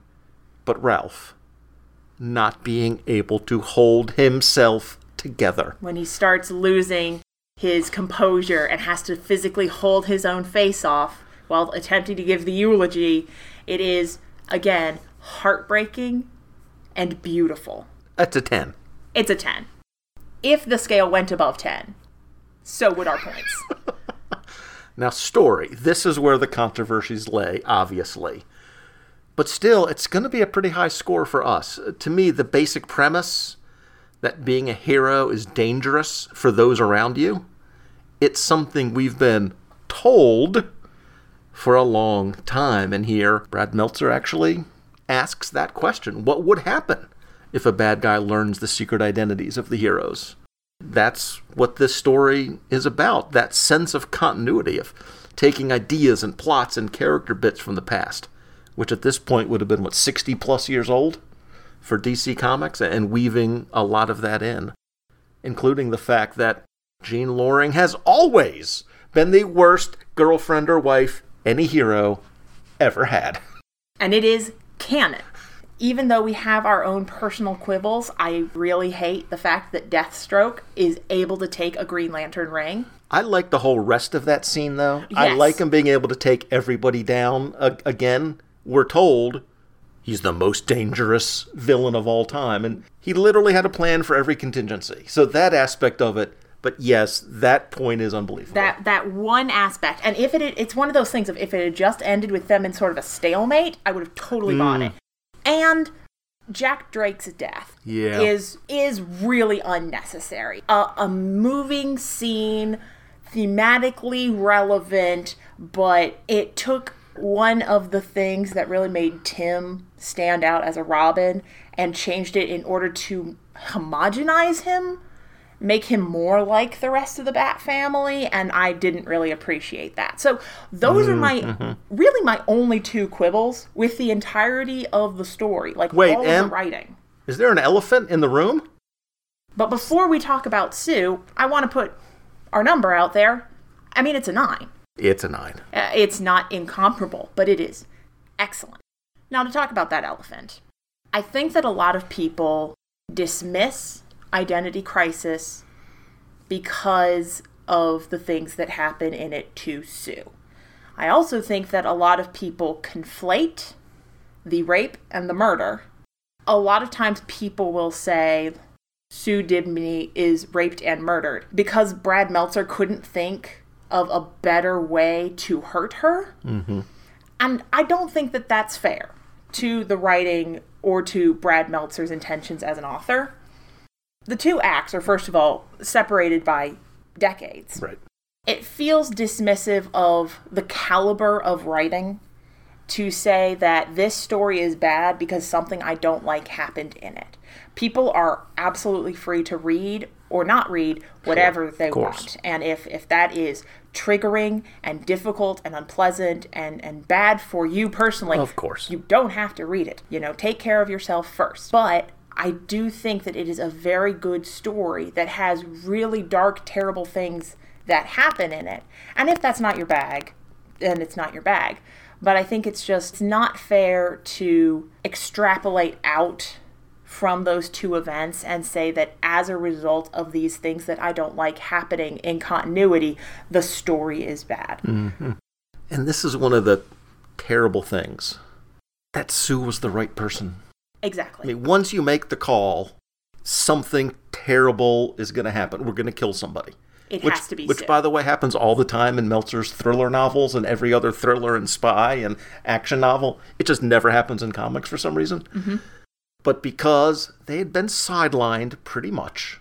but Ralph not being able to hold himself together. When he starts losing his composure and has to physically hold his own face off while attempting to give the eulogy, it is, again, heartbreaking and beautiful. That's a 10. It's a 10. If the scale went above 10, so would our points. Now, story. This is where the controversies lay, obviously. But still, it's going to be a pretty high score for us. To me, the basic premise that being a hero is dangerous for those around you, it's something we've been told for a long time. And here, Brad Meltzer actually asks that question What would happen if a bad guy learns the secret identities of the heroes? That's what this story is about that sense of continuity, of taking ideas and plots and character bits from the past, which at this point would have been, what, 60 plus years old for DC Comics, and weaving a lot of that in, including the fact that Jean Loring has always been the worst girlfriend or wife any hero ever had. and it is canon. Even though we have our own personal quibbles, I really hate the fact that Deathstroke is able to take a Green Lantern ring. I like the whole rest of that scene, though. I like him being able to take everybody down a- again. We're told he's the most dangerous villain of all time, and he literally had a plan for every contingency. So that aspect of it, but yes, that point is unbelievable. That that one aspect, and if it it's one of those things of if it had just ended with them in sort of a stalemate, I would have totally bought mm. it. And Jack Drake's death Yeah. is is really unnecessary. A, a moving scene, thematically relevant, but it took one of the things that really made Tim stand out as a Robin and changed it in order to homogenize him, make him more like the rest of the Bat family, and I didn't really appreciate that. So those are my really my only two quibbles with the entirety of the story, like Wait, all Em? the writing. is there an elephant in the room? But before we talk about Sue, I want to put our number out there. I mean, it's a nine. It's a nine. Uh, it's not incomparable, but it is excellent. Now, to talk about that elephant, I think that a lot of people dismiss Identity Crisis because of the things that happen in it to Sue. I also think that a lot of people conflate the rape and the murder. A lot of times people will say Sue Dibney is raped and murdered because Brad Meltzer couldn't think of a better way to hurt her. Mm-hmm. And I don't think that that's fair to the writing or to Brad Meltzer's intentions as an author. The two acts are, first of all, separated by decades. Right. It feels dismissive of the caliber of writing to say that this story is bad because something I don't like happened in it. People are absolutely free to read or not read whatever they course. want. And if, if that is triggering and difficult and unpleasant and, and bad for you personally, Of course. you don't have to read it. You know, take care of yourself first. But I do think that it is a very good story that has really dark, terrible things that happen in it. And if that's not your bag, then it's not your bag. But I think it's just not fair to extrapolate out from those two events and say that as a result of these things that I don't like happening in continuity, the story is bad. Mm-hmm. And this is one of the terrible things. That Sue was the right person. I mean, once you make the call, something terrible is going to happen. We're going to kill somebody. It which, has to be Which, by the way, happens all the time in Meltzer's thriller novels and every other thriller and spy and action novel. It just never happens in comics for some reason. Mm-hmm. But because they had been sidelined pretty much,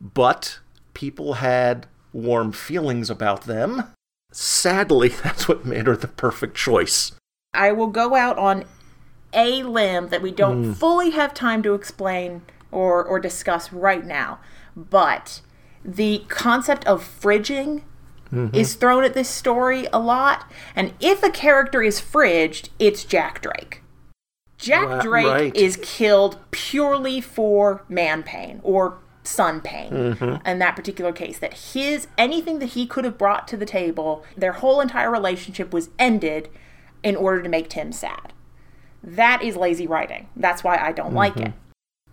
but People had warm feelings about them. Sadly, that's what made her the perfect choice. I will go out on a limb that we don't mm. fully have time to explain or, or discuss right now. But the concept of fridging mm-hmm. is thrown at this story a lot. And if a character is fridged, it's Jack Drake. Jack Wa- Drake right. is killed purely for man pain or son pain mm-hmm. in that particular case that his anything that he could have brought to the table their whole entire relationship was ended in order to make tim sad that is lazy writing. That's why i don't like mm-hmm. it.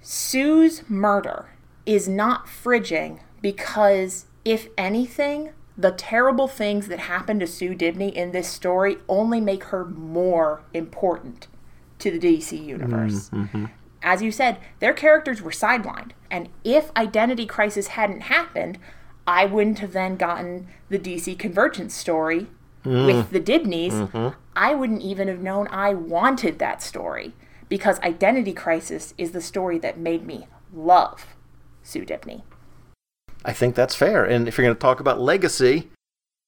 Sue's murder is not fridging because if anything the terrible things that happen to sue dibney in this story only make her more important to the dc universe. Mm-hmm, mm-hmm. As you said, their characters were sidelined. And if Identity Crisis hadn't happened, I wouldn't have then gotten the DC Convergence story with mm-hmm. the Dibneys. Mm-hmm. I wouldn't even have known I wanted that story because Identity Crisis is the story that made me love Sue Dibney. I think that's fair. And if you're going to talk about legacy,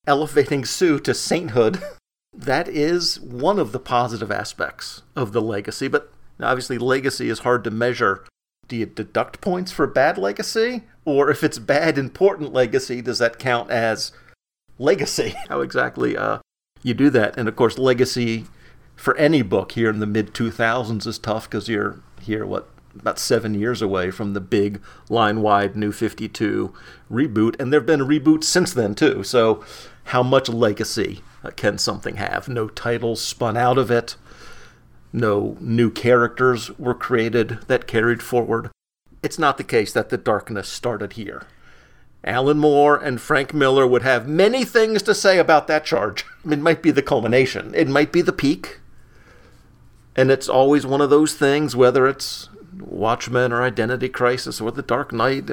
elevating Sue to sainthood, that is one of the positive aspects of the legacy. But obviously, legacy is hard to measure. Do you deduct points for bad legacy? Or if it's bad, important legacy, does that count as legacy? How exactly uh, you do that? And of course, legacy for any book here in the mid 2000s is tough because you're here, what, about seven years away from the big line wide New 52 reboot. And there have been reboots since then, too. So, how much legacy uh, can something have? No titles spun out of it, no new characters were created that carried forward. It's not the case that the darkness started here. Alan Moore and Frank Miller would have many things to say about that charge. It might be the culmination, it might be the peak. And it's always one of those things, whether it's Watchmen or Identity Crisis or The Dark Knight.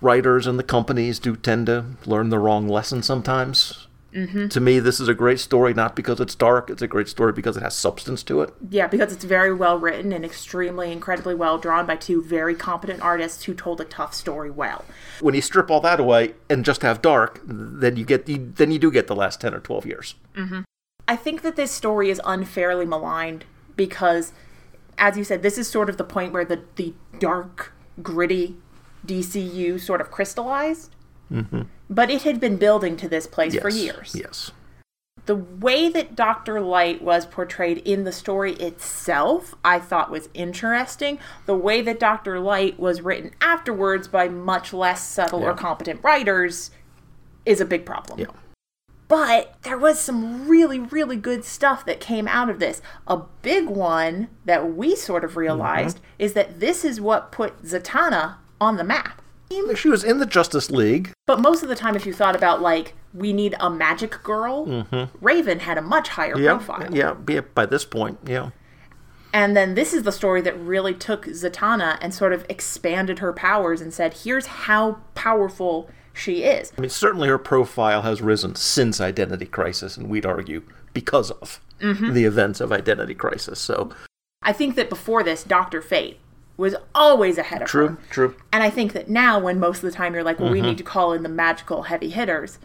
Writers and the companies do tend to learn the wrong lesson sometimes. Mm-hmm. To me, this is a great story, not because it's dark, it's a great story because it has substance to it. Yeah, because it's very well written and extremely, incredibly well drawn by two very competent artists who told a tough story well. When you strip all that away and just have dark, then you get you, then you do get the last 10 or 12 years. I think that this story is unfairly maligned because, as you said, this is sort of the point where the, the dark, gritty DCU sort of crystallized. Mm-hmm. But it had been building to this place for years. Yes. The way that Dr. Light was portrayed in the story itself, I thought was interesting. The way that Dr. Light was written afterwards by much less subtle or competent writers is a big problem. Yeah. But there was some really, really good stuff that came out of this. A big one that we sort of realized is that this is what put Zatanna on the map. She was in the Justice League. But most of the time, if you thought about, like, we need a magic girl, mm-hmm. Raven had a much higher Yeah. profile. Yeah, by this point, yeah. And then this is the story that really took Zatanna and sort of expanded her powers and said, here's how powerful she is. I mean, certainly her profile has risen since Identity Crisis, and we'd argue because of mm-hmm. the events of Identity Crisis. So, I think that before this, Dr. Fate was always ahead of her. true, true. And I think that now, when most of the time you're like, well, we mm-hmm. need to call in the magical heavy hitters,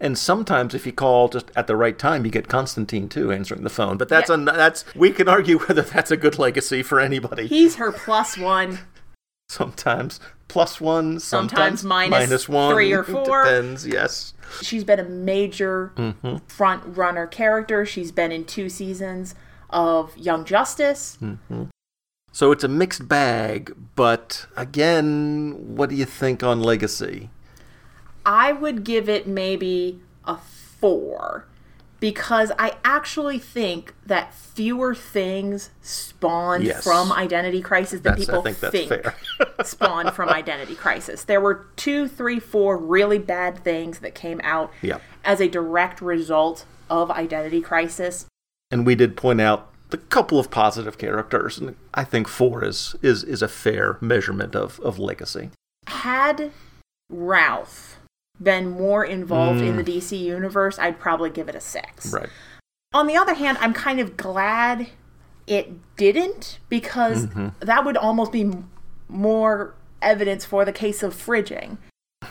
And sometimes, if you call just at the right time, you get Constantine too answering the phone. But that's Yeah. a that's we can argue whether that's a good legacy for anybody. he's her plus one. sometimes plus one, sometimes, Sometimes minus one, three or four. Depends. Yes. She's been a major mm-hmm. front runner character. She's been in two seasons of Young Justice. Mm-hmm. So it's a mixed bag, but again, what do you think on legacy? I would give it maybe a four because I actually think that fewer things spawned Yes. from Identity Crisis than That's, people I think that's fair. spawned from Identity Crisis. There were two, three, four really bad things that came out Yeah. as a direct result of Identity Crisis. and we did point out the couple of positive characters, and I think four is is is a fair measurement of of legacy. Had Ralph been more involved in the mm. DC universe, I'd probably give it a six. Right. On the other hand, I'm kind of glad it didn't because mm-hmm. that would almost be more evidence for the case of fridging.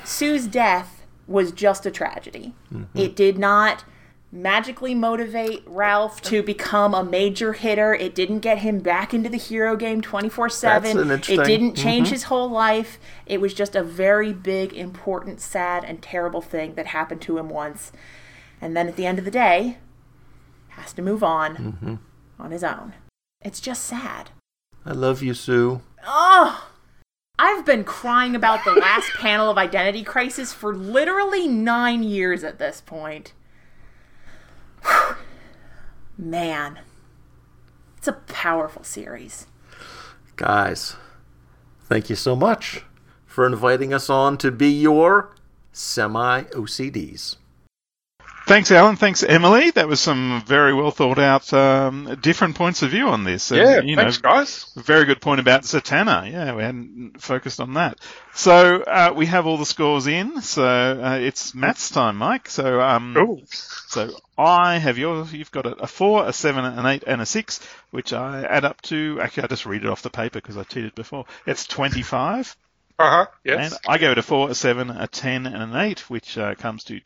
Sue's death was just a tragedy. Mm-hmm. It did not magically motivate Ralph to become a major hitter. It didn't get him back into the hero game 24 7. It didn't change mm-hmm. his whole life. It was just a very big, important, sad, and terrible thing that happened to him once. And then at the end of the day, has to move on mm-hmm. on his own. It's just sad. I love you, Sue. Oh, I've been crying about the last panel of Identity Crisis for literally nine years at this point. Man, it's a powerful series. Guys, thank you so much for inviting us on to be your semi OCDs. Thanks, Alan. Thanks, Emily. That was some very well thought out, um, different points of view on this. And, Yeah, you thanks, know, guys. Very good point about Zatanna. Yeah, we hadn't focused on that. So uh, we have all the scores in. So uh, it's Matt's time, Mike. So um, Ooh. so I have your. You've got a, a four, a seven, an eight, and a six, which I add up to. Actually, I just read it off the paper because I cheated before. It's twenty-five. Uh huh. Yes. And I gave it a 4, a 7, a 10, and an 8, which uh, comes to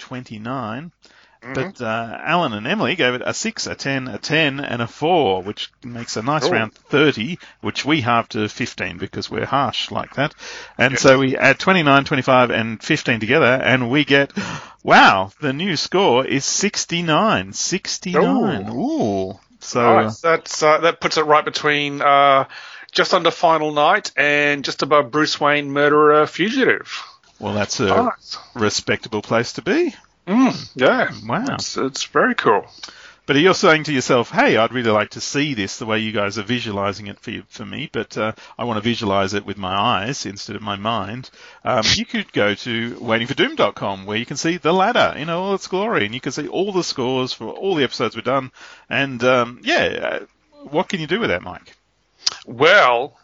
29. But uh, Alan and Emily gave it a 6, a 10, a 10, and a 4, which makes a nice Cool. round 30, which we halve to 15 because we're harsh like that. And so we add 29, 25, and 15 together, and we get, wow, the new score is 69. 69. Ooh. So, Nice. That's uh, that puts it right between uh, just under Final Night and just above Bruce Wayne, Murderer, Fugitive. well, that's a Nice. respectable place to be. Mm, yeah. Wow. It's, it's very cool. But you're saying to yourself, "Hey, I'd really like to see this the way you guys are visualizing it for you, for me, but uh, I want to visualize it with my eyes instead of my mind." Um, you could go to waitingfordoom.com where you can see the ladder in all its glory, and you can see all the scores for all the episodes we've done. And um, yeah, uh, what can you do with that, Mike? Well,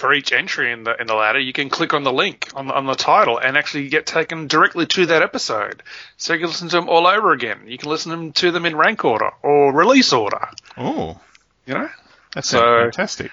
for each entry in the in the ladder, you can click on the link on the, on the title and actually get taken directly to that episode. So you can listen to them all over again. You can listen to them in rank order or release order. Oh, You know. that's So- fantastic.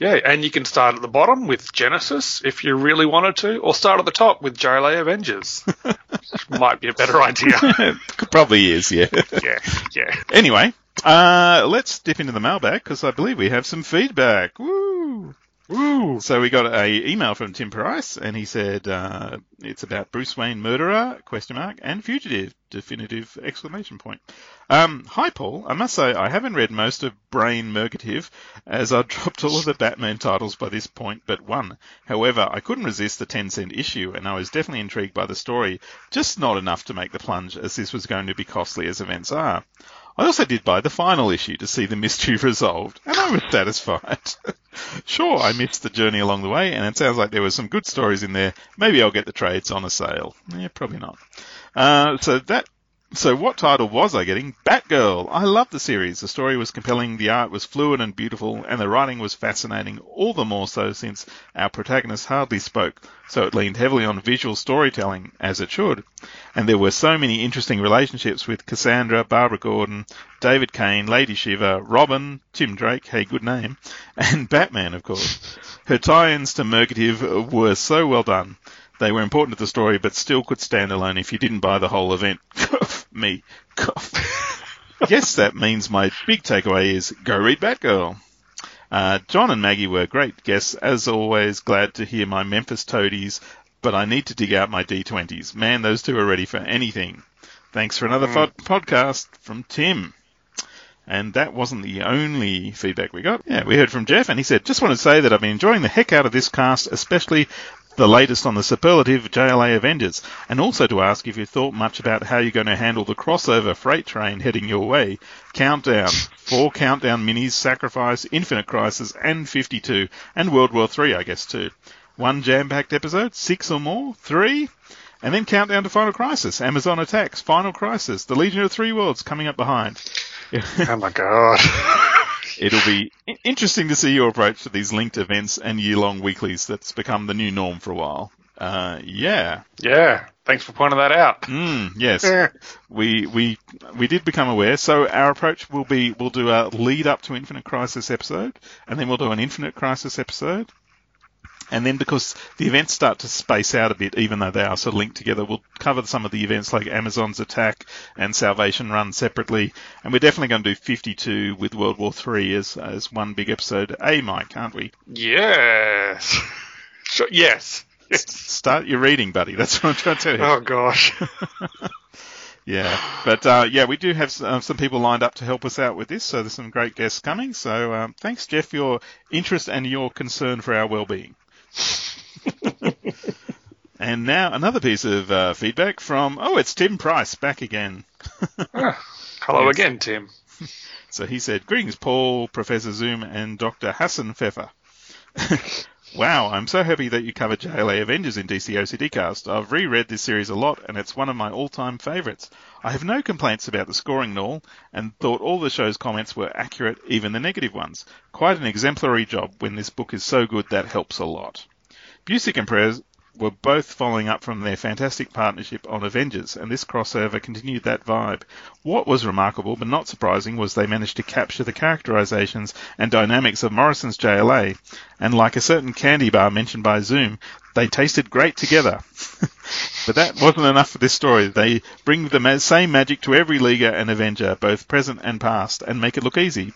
Yeah, and you can start at the bottom with Genesis if you really wanted to, or start at the top with JLA Avengers. Might be a better idea. Probably is, yeah. yeah, yeah. anyway, uh, let's dip into the mailbag because I believe we have some feedback. Woo! Woo. So we got a email from Tim Price, and he said uh, it's about Bruce Wayne murderer question mark and fugitive definitive exclamation point. Um, hi Paul, I must say I haven't read most of Brain Murgative as I dropped all of the Batman titles by this point but one. However, I couldn't resist the 10 cent issue, and I was definitely intrigued by the story, just not enough to make the plunge as this was going to be costly as events are. I also did buy the final issue to see the mystery resolved, and I was satisfied. sure, I missed the journey along the way, and it sounds like there were some good stories in there. Maybe I'll get the trades on a sale. Yeah, probably not. Uh, so that. So what title was I getting? Batgirl. I loved the series. The story was compelling, the art was fluid and beautiful, and the writing was fascinating, all the more so since our protagonist hardly spoke, so it leaned heavily on visual storytelling, as it should. And there were so many interesting relationships with Cassandra, Barbara Gordon, David Cain, Lady Shiva, Robin, Tim Drake, hey, good name, and Batman, of course. Her tie-ins to Murgative were so well done. They were important to the story, but still could stand alone if you didn't buy the whole event. Cough, me, cough. yes, that means my big takeaway is go read Batgirl. Uh, John and Maggie were great guests, as always. Glad to hear my Memphis Toadies, but I need to dig out my D20s. Man, those two are ready for anything. Thanks for another fo- podcast from Tim. And that wasn't the only feedback we got. Yeah, we heard from Jeff, and he said, Just want to say that I've been enjoying the heck out of this cast, especially the latest on the superlative JLA Avengers, and also to ask if you thought much about how you're going to handle the crossover freight train heading your way. Countdown. Four Countdown minis, Sacrifice, Infinite Crisis, and 52, and World War III, I guess, too. One jam-packed episode, six or more, three, and then Countdown to Final Crisis, Amazons Attack, Final Crisis, The Legion of Three Worlds coming up behind. Oh my god. It'll be interesting to see your approach to these linked events and year-long weeklies that's become the new norm for a while. Uh, yeah. yeah. Thanks for pointing that out. Mm, yes. Yeah. We, we, we did become aware. So our approach will be, we'll do a lead up to Infinite Crisis episode, and then we'll do an Infinite Crisis episode. And then because the events start to space out a bit, even though they are sort of linked together, we'll cover some of the events like Amazons Attack and Salvation Run separately. And we're definitely going to do 52 with World War Three as, as one big episode. A, Mike, aren't we? Yes. Sure, yes. Yes. Start your reading, buddy. That's what I'm trying to tell you. Oh gosh. Yeah, but uh, yeah, we do have uh, some people lined up to help us out with this, so there's some great guests coming. So um, thanks, Jeff, for your interest and your concern for our well-being. and now another piece of uh, feedback from oh, it's Tim Price back again. Hello Yes. again, Tim. So he said, "Greetings, Paul, Professor Zoom, and Dr. Hassan Pfeffer." wow, I'm so happy that you covered JLA Avengers in DC OCD Cast. I've reread this series a lot, and it's one of my all-time favourites. I have no complaints about the scoring and all, and thought all the show's comments were accurate, even the negative ones. Quite an exemplary job when this book is so good that helps a lot. Busiek and were both following up from their fantastic partnership on Avengers, and this crossover continued that vibe. What was remarkable but not surprising was they managed to capture the characterizations and dynamics of Morrison's JLA, and like a certain candy bar mentioned by Zoom, they tasted great together. but that wasn't enough for this story. They bring the same magic to every Leaguer and Avenger, both present and past, and make it look easy.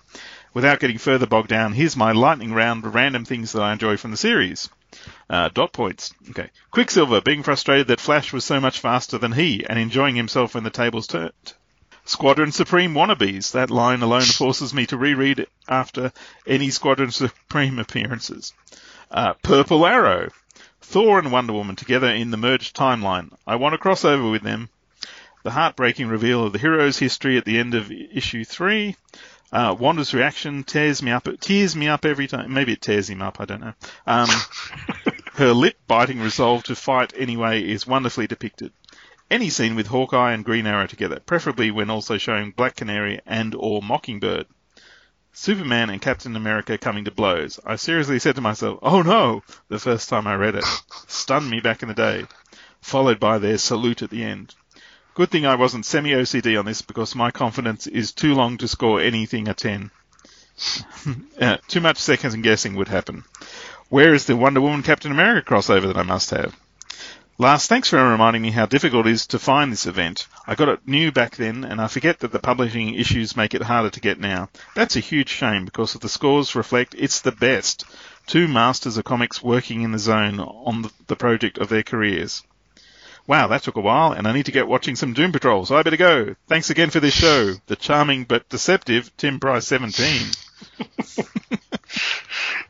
Without getting further bogged down, here's my lightning round of random things that I enjoy from the series. Uh, dot points. Okay. Quicksilver being frustrated that Flash was so much faster than he and enjoying himself when the tables turned. Squadron Supreme wannabes. That line alone forces me to reread it after any Squadron Supreme appearances. Uh, Purple Arrow. Thor and Wonder Woman together in the merged timeline. I want to cross over with them. The heartbreaking reveal of the hero's history at the end of issue three. Uh, Wanda's reaction tears me up. It Tears me up every time. Maybe it tears him up. I don't know. Um, her lip-biting resolve to fight anyway is wonderfully depicted. Any scene with Hawkeye and Green Arrow together, preferably when also showing Black Canary and or Mockingbird. Superman and Captain America coming to blows. I seriously said to myself, "Oh no!" the first time I read it. Stunned me back in the day. Followed by their salute at the end. Good thing I wasn't semi OCD on this because my confidence is too long to score anything a 10. uh, too much second guessing would happen. Where is the Wonder Woman Captain America crossover that I must have? Last, thanks for reminding me how difficult it is to find this event. I got it new back then, and I forget that the publishing issues make it harder to get now. That's a huge shame because of the scores reflect it's the best. Two masters of comics working in the zone on the project of their careers. Wow, that took a while, and I need to get watching some Doom Patrol, so I better go. Thanks again for this show. The charming but deceptive Tim Price 17.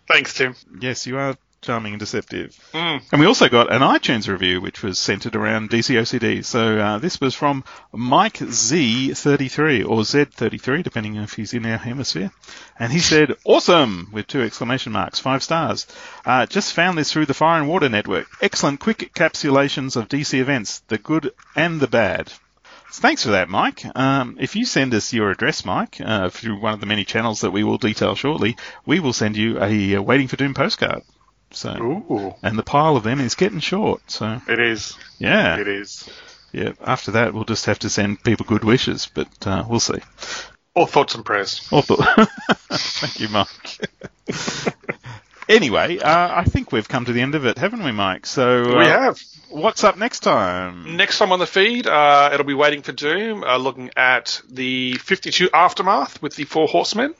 Thanks, Tim. Yes, you are charming and deceptive. Mm. And we also got an iTunes review, which was centered around DCOCD. So uh, this was from Mike Z33 or Z33, depending if he's in our hemisphere. And he said, "Awesome!" with two exclamation marks, five stars. Uh, just found this through the Fire and Water Network. Excellent, quick encapsulations of DC events, the good and the bad. Thanks for that, Mike. Um, if you send us your address, Mike, uh, through one of the many channels that we will detail shortly, we will send you a uh, Waiting for Doom postcard. So, Ooh, and the pile of them is getting short. So, it is. yeah, It is. yeah. After that, we'll just have to send people good wishes, but uh, we'll see. All thoughts and prayers. Or Awful. Thank you, Mike. anyway, uh, I think we've come to the end of it, haven't we, Mike? So, we uh, have. what's up next time? Next time on the feed, uh, it'll be Waiting for Doom, uh, looking at the 52 Aftermath with the Four Horsemen,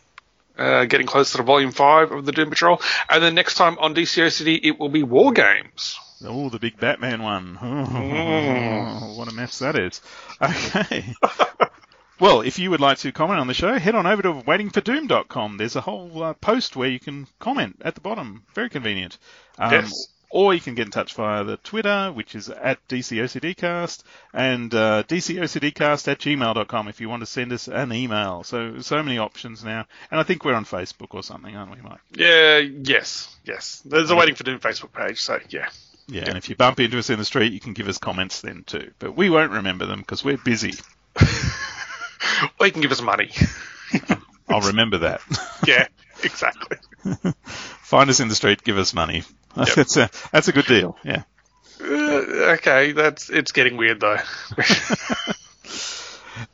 uh, getting close to the Volume 5 of the Doom Patrol. And then next time on DCOCD, it will be War Games. Oh, the big Batman one. Oh, what a mess that is. Okay. well, if you would like to comment on the show, head on over to waitingfordoom.com. There's a whole uh, post where you can comment at the bottom. Very convenient. Um, Yes. Or you can get in touch via the Twitter, which is at DCOCDcast, and uh, DCOCDcast at gmail.com if you want to send us an email. So, so many options now. And I think we're on Facebook or something, aren't we, Mike? Yeah, yes, yes. There's a Waiting for Doom Facebook page, so yeah. Yeah, and if you bump into us in the street, you can give us comments then too. But we won't remember them because we're busy. Or you can give us money. I'll remember that. yeah, exactly. Find us in the street, give us money. That's a that's a good deal. Yeah. Uh, okay, that's it's getting weird though.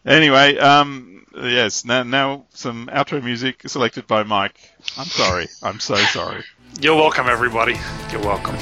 Anyway, um, yes. Now, now some outro music selected by Mike. I'm sorry. I'm so sorry. You're welcome, everybody. You're welcome.